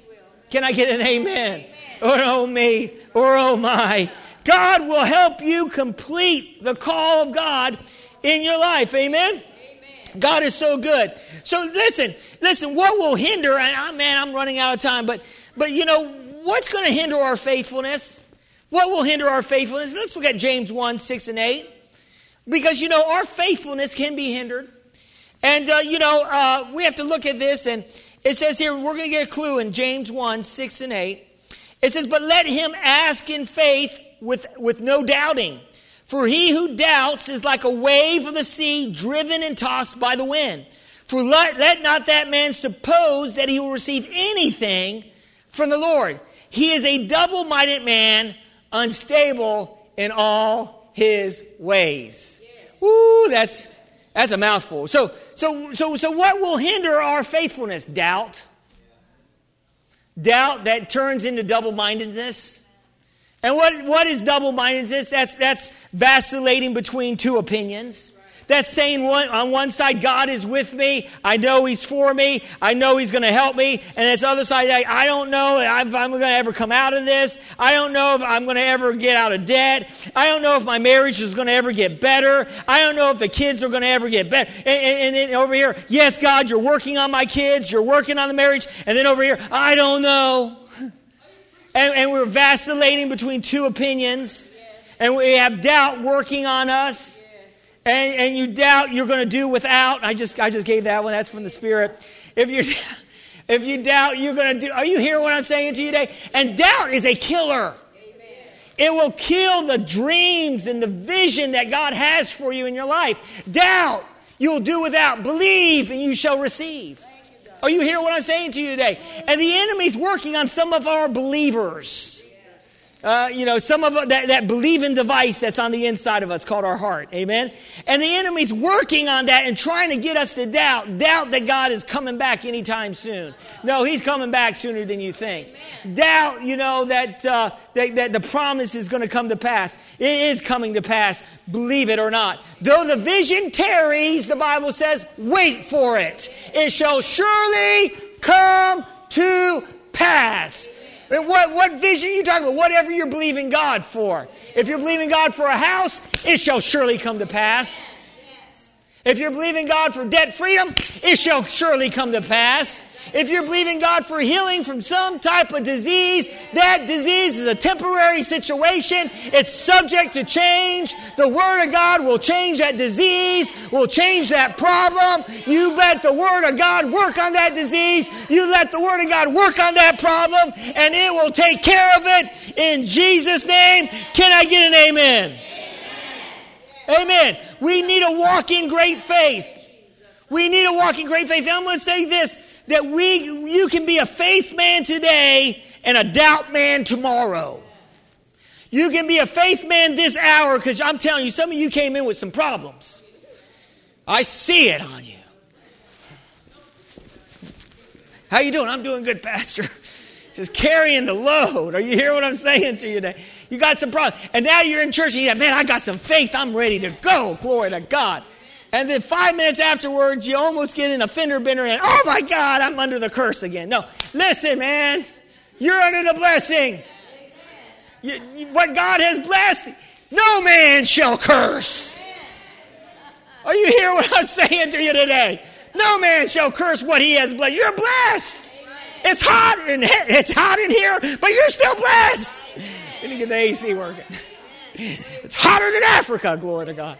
Can I get an amen? Or oh me, or oh my. God will help you complete the call of God in your life. Amen? Amen. God is so good. So listen, listen, what will hinder, and oh, man, I'm running out of time, but but you know, what's going to hinder our faithfulness? What will hinder our faithfulness? Let's look at James 1, 6 and 8. Because you know, our faithfulness can be hindered. And uh, you know, uh, we have to look at this and it says here, we're going to get a clue in James 1 6 and 8. It says, But let him ask in faith with, with no doubting. For he who doubts is like a wave of the sea driven and tossed by the wind. For let, let not that man suppose that he will receive anything from the Lord. He is a double minded man, unstable in all his ways. Yes. Woo, that's, that's a mouthful. So, so, so, so, what will hinder our faithfulness? Doubt. Doubt that turns into double mindedness. And what, what is double mindedness? That's, that's vacillating between two opinions. That's saying one, on one side, God is with me. I know He's for me. I know He's going to help me. And this other side, I, I don't know if I'm going to ever come out of this. I don't know if I'm going to ever get out of debt. I don't know if my marriage is going to ever get better. I don't know if the kids are going to ever get better. And, and, and over here, yes, God, you're working on my kids. You're working on the marriage. And then over here, I don't know. [LAUGHS] And, and we're vacillating between two opinions. And we have doubt working on us and, and you doubt you're going to do without. I just, I just gave that one. That's from the Spirit. If you, [LAUGHS] if you doubt you're going to do, are you hearing what I'm saying to you today? And doubt is a killer. It will kill the dreams and the vision that God has for you in your life. Doubt, you will do without. Believe, and you shall receive. Are you hearing what I'm saying to you today? And the enemy's working on some of our believers. Uh, you know, some of that, that believing device that's on the inside of us called our heart. Amen. And the enemy's working on that and trying to get us to doubt, doubt that God is coming back anytime soon. No, he's coming back sooner than you think. Amen. Doubt, you know, that, uh, that, that the promise is going to come to pass. It is coming to pass, believe it or not. Though the vision tarries, the Bible says, wait for it. It shall surely come to pass. What, what vision are you talking about? Whatever you're believing God for. If you're believing God for a house, it shall surely come to pass. If you're believing God for debt freedom, it shall surely come to pass. If you're believing God for healing from some type of disease, that disease is a temporary situation. It's subject to change. The Word of God will change that disease, will change that problem. You let the Word of God work on that disease. You let the Word of God work on that problem, and it will take care of it in Jesus' name. Can I get an amen? Amen. amen. We need to walk in great faith. We need to walk in great faith. And I'm going to say this that we, you can be a faith man today and a doubt man tomorrow. You can be a faith man this hour because I'm telling you, some of you came in with some problems. I see it on you. How you doing? I'm doing good, [LAUGHS] Pastor. Just carrying the load. Are you hearing what I'm saying to you today? You got some problems. And now you're in church and you're like, man, I got some faith. I'm ready to go. Glory to God. And then five minutes afterwards, you almost get in a fender bender and, oh my God, I'm under the curse again. No, listen, man, you're under the blessing. You, you, what God has blessed, no man shall curse. Are you hearing what I'm [LAUGHS] saying to you today? No man shall curse what he has blessed. You're blessed. It's hot in it's hot in here, but you're still blessed. Let me get the AC working. [LAUGHS] It's hotter than Africa, glory to God.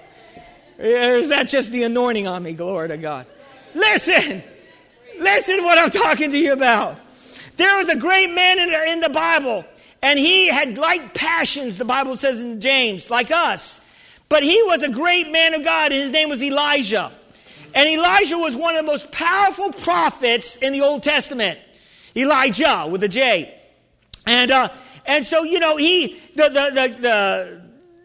Or is that just the anointing on me? Glory to God. Listen. Listen what I'm talking to you about. There was a great man in, in the Bible, and he had like passions, the Bible says in James, like us. But he was a great man of God, and his name was Elijah. And Elijah was one of the most powerful prophets in the Old Testament. Elijah with a J. And, uh, and so, you know, he, the, the, the, the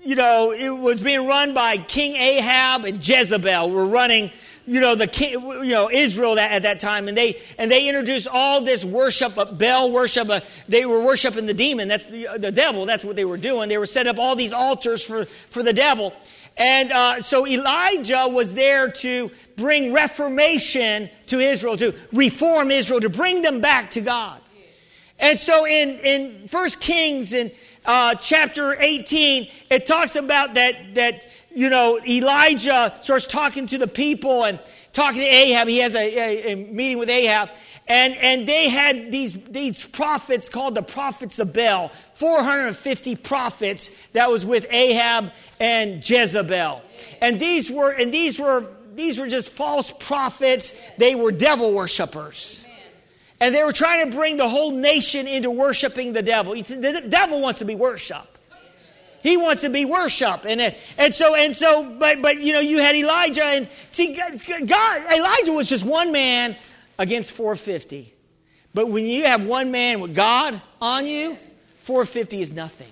you know, it was being run by King Ahab and Jezebel were running, you know, the king, you know, Israel at that time. And they, and they introduced all this worship, of Baal worship. Uh, they were worshiping the demon. That's the, the devil. That's what they were doing. They were set up all these altars for, for the devil. And uh, so Elijah was there to bring reformation to Israel, to reform Israel, to bring them back to God. And so in, in First Kings and uh, chapter 18, it talks about that, that, you know, Elijah starts talking to the people and talking to Ahab. He has a, a, a meeting with Ahab. And, and they had these, these prophets called the prophets of Baal, 450 prophets that was with Ahab and Jezebel. And these were, and these were, these were just false prophets. They were devil worshippers. And they were trying to bring the whole nation into worshiping the devil. The devil wants to be worshiped. He wants to be worshiped. And, uh, and so, and so, but, but, you know, you had Elijah and see, God, Elijah was just one man against 450. But when you have one man with God on you, 450 is nothing.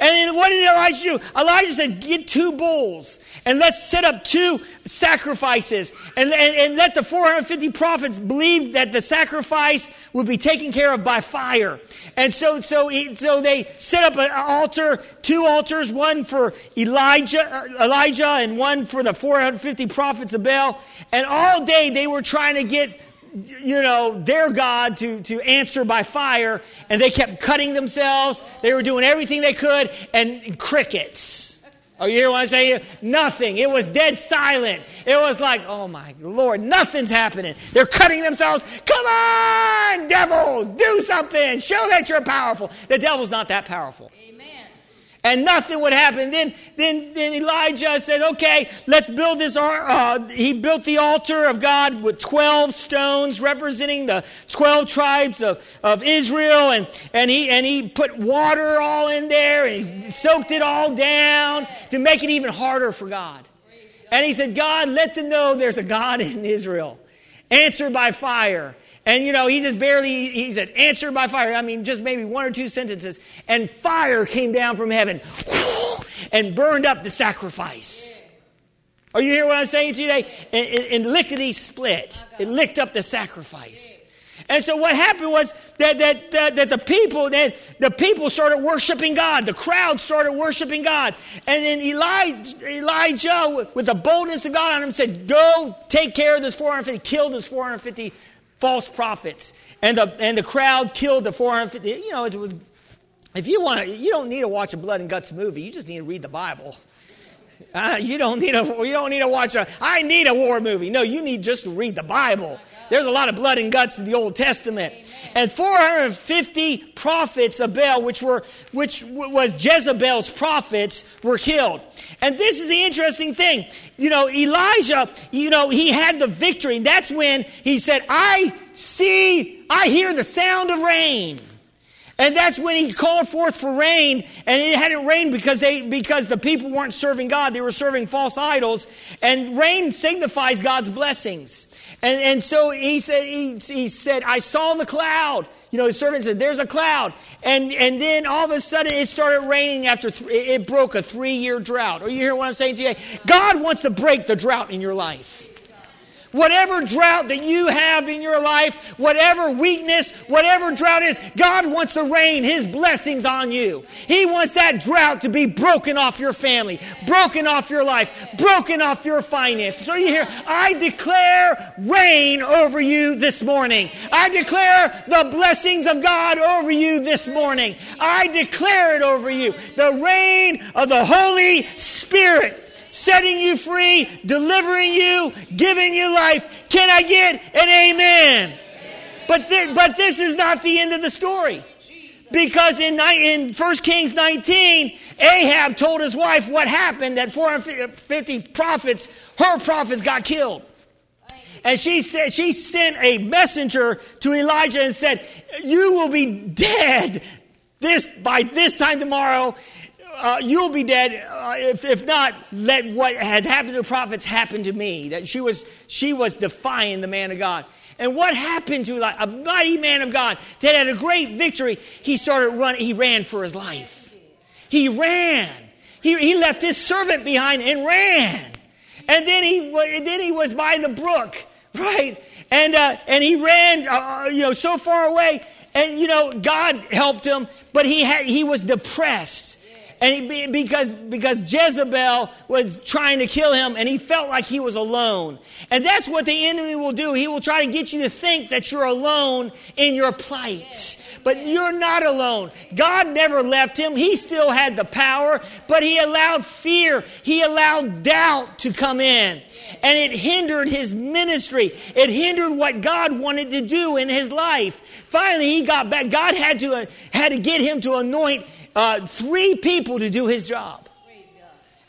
And what did Elijah do? Elijah said, Get two bulls and let's set up two sacrifices and, and, and, let the 450 prophets believe that the sacrifice would be taken care of by fire. And so, so, he, so they set up an altar, two altars, one for Elijah, uh, Elijah and one for the 450 prophets of Baal. And all day they were trying to get you know, their God to, to answer by fire, and they kept cutting themselves. They were doing everything they could, and crickets. Oh, you hear what I'm saying? Nothing. It was dead silent. It was like, oh my Lord, nothing's happening. They're cutting themselves. Come on, devil, do something. Show that you're powerful. The devil's not that powerful. Amen and nothing would happen. Then, then, then Elijah said, okay, let's build this. Uh, he built the altar of God with 12 stones representing the 12 tribes of, of Israel. And, and, he, and he put water all in there and he soaked it all down to make it even harder for God. And he said, God, let them know there's a God in Israel. Answer by fire. And you know, he just barely, he said, answer by fire. I mean, just maybe one or two sentences. And fire came down from heaven and burned up the sacrifice. Are you hear what I'm saying today? And, and, lickety split. It licked up the sacrifice. And so what happened was that, that, that, that, the people, that the people started worshiping God. The crowd started worshiping God. And then Elijah, Elijah with the boldness of God on him, said, go take care of this 450, kill this 450 false prophets. And the, and the crowd killed the 450. You know, it was, if you want to, you don't need to watch a blood and guts movie. You just need to read the Bible. Uh, you don't need a, you don't need to watch a, I need a war movie. No, you need just to read the Bible. There's a lot of blood and guts in the Old Testament. And 450 prophets of Baal, which were, which was Jezebel's prophets, were killed. And this is the interesting thing. You know, Elijah, you know, he had the victory. That's when he said, I see, I hear the sound of rain. And that's when he called forth for rain, and it hadn't rained because they because the people weren't serving God; they were serving false idols. And rain signifies God's blessings. And, and so he said, he, he said, I saw the cloud. You know, his servant said, There's a cloud. And, and then all of a sudden it started raining after th- it broke a three year drought. Are you hearing what I'm saying to you? God wants to break the drought in your life. Whatever drought that you have in your life, whatever weakness, whatever drought is, God wants to rain His blessings on you. He wants that drought to be broken off your family, broken off your life, broken off your finances. So you hear, I declare rain over you this morning. I declare the blessings of God over you this morning. I declare it over you. The rain of the Holy Spirit setting you free, delivering you, giving you life. Can I get an amen? But, th- but this is not the end of the story. Because in, in 1 Kings 19, Ahab told his wife what happened that 450 prophets, her prophets, got killed. And she said she sent a messenger to Elijah and said, "You will be dead this by this time tomorrow uh, you'll be dead. Uh, if, if not, let what had happened to the prophets happen to me. That she was, she was defying the man of God. And what happened to a mighty man of God that had a great victory? He started running, he ran for his life. He ran. He, he left his servant behind and ran. And then he, then he was by the brook, [LAUGHS] right? And, uh, and he ran, uh, you know, so far away. And, you know, God helped him, but he, had, he was depressed. And he, because, because Jezebel was trying to kill him and he felt like he was alone. And that's what the enemy will do. He will try to get you to think that you're alone in your plight. But you're not alone. God never left him. He still had the power, but he allowed fear, he allowed doubt to come in. And it hindered his ministry. It hindered what God wanted to do in his life. Finally, he got back. God had to, uh, had to get him to anoint uh, three people to do his job.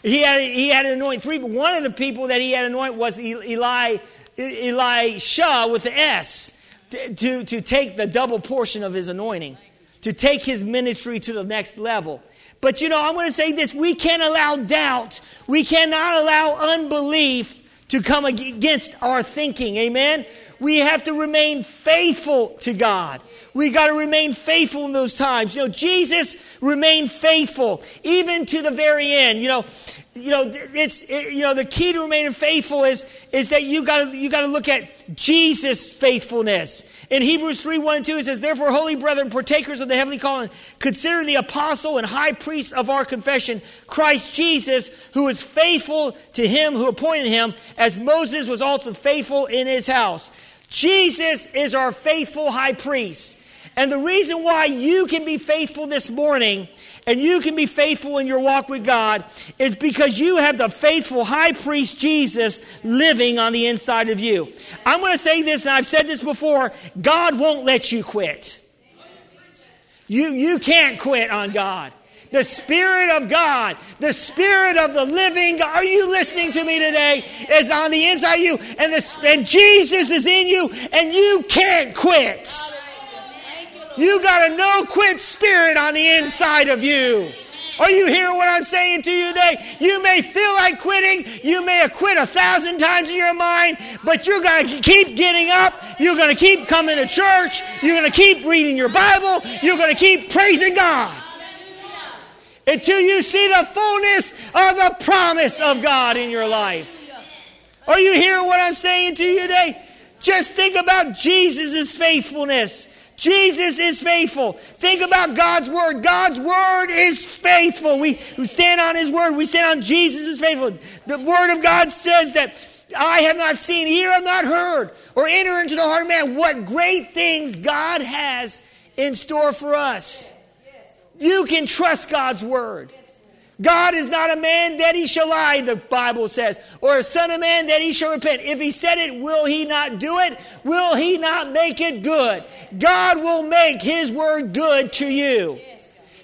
He had, he had anoint three, but one of the people that he had to anoint was Eli, Eli Elisha with the S to, to, to take the double portion of his anointing, to take his ministry to the next level. But you know, I'm going to say this we can't allow doubt, we cannot allow unbelief to come against our thinking. Amen? We have to remain faithful to God. We got to remain faithful in those times. You know, Jesus remained faithful even to the very end. You know, you know, it's it, you know the key to remaining faithful is is that you got to you got to look at Jesus' faithfulness. In Hebrews 3 1 and 2, it says, Therefore, holy brethren, partakers of the heavenly calling, consider the apostle and high priest of our confession, Christ Jesus, who is faithful to him who appointed him, as Moses was also faithful in his house. Jesus is our faithful high priest. And the reason why you can be faithful this morning and you can be faithful in your walk with God is because you have the faithful high priest Jesus living on the inside of you. I'm going to say this, and I've said this before God won't let you quit. You, you can't quit on God. The Spirit of God, the Spirit of the living God, are you listening to me today? Is on the inside of you, and, the, and Jesus is in you, and you can't quit. You got a no quit spirit on the inside of you. Are you hearing what I'm saying to you today? You may feel like quitting. You may have quit a thousand times in your mind, but you're going to keep getting up. You're going to keep coming to church. You're going to keep reading your Bible. You're going to keep praising God until you see the fullness of the promise of God in your life. Are you hearing what I'm saying to you today? Just think about Jesus' faithfulness. Jesus is faithful. Think about God's word. God's word is faithful. We, we stand on his word. We stand on Jesus' is faithful. The word of God says that I have not seen, ear have not heard, or enter into the heart of man what great things God has in store for us. You can trust God's word. God is not a man that he shall lie, the Bible says, or a son of man that he shall repent. If he said it, will he not do it? Will he not make it good? God will make his word good to you.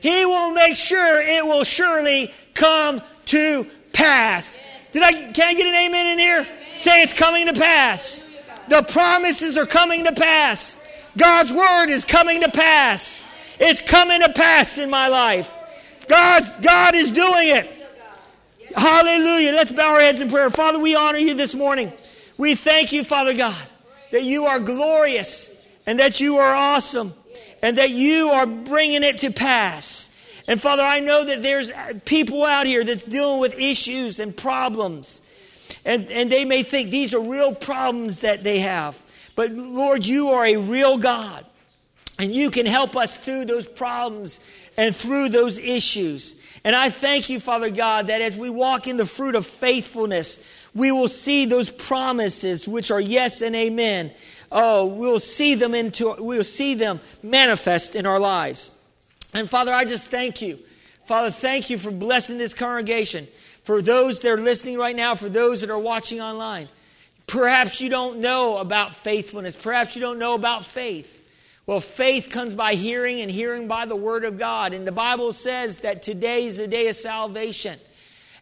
He will make sure it will surely come to pass. Did I can I get an amen in here? Say it's coming to pass. The promises are coming to pass. God's word is coming to pass. It's coming to pass in my life. God's, God is doing it. Hallelujah. Let's bow our heads in prayer. Father, we honor you this morning. We thank you, Father God, that you are glorious and that you are awesome and that you are bringing it to pass. And Father, I know that there's people out here that's dealing with issues and problems. And, and they may think these are real problems that they have. But Lord, you are a real God. And you can help us through those problems and through those issues. And I thank you, Father God, that as we walk in the fruit of faithfulness, we will see those promises which are yes and amen. Oh, we'll see them into we'll see them manifest in our lives. And Father, I just thank you. Father, thank you for blessing this congregation. For those that are listening right now, for those that are watching online. Perhaps you don't know about faithfulness. Perhaps you don't know about faith. Well, faith comes by hearing, and hearing by the Word of God. And the Bible says that today is the day of salvation.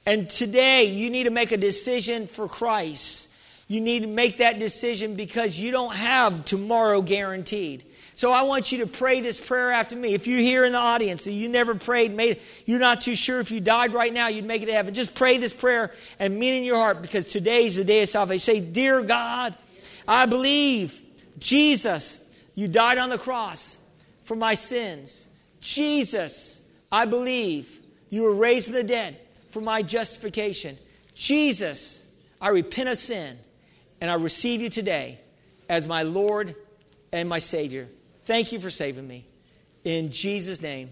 And today, you need to make a decision for Christ. You need to make that decision because you don't have tomorrow guaranteed. So I want you to pray this prayer after me. If you're here in the audience and you never prayed, made, you're not too sure if you died right now, you'd make it to heaven. Just pray this prayer and mean in your heart because today is the day of salvation. Say, Dear God, I believe Jesus you died on the cross for my sins. Jesus, I believe you were raised from the dead for my justification. Jesus, I repent of sin and I receive you today as my Lord and my Savior. Thank you for saving me. In Jesus' name.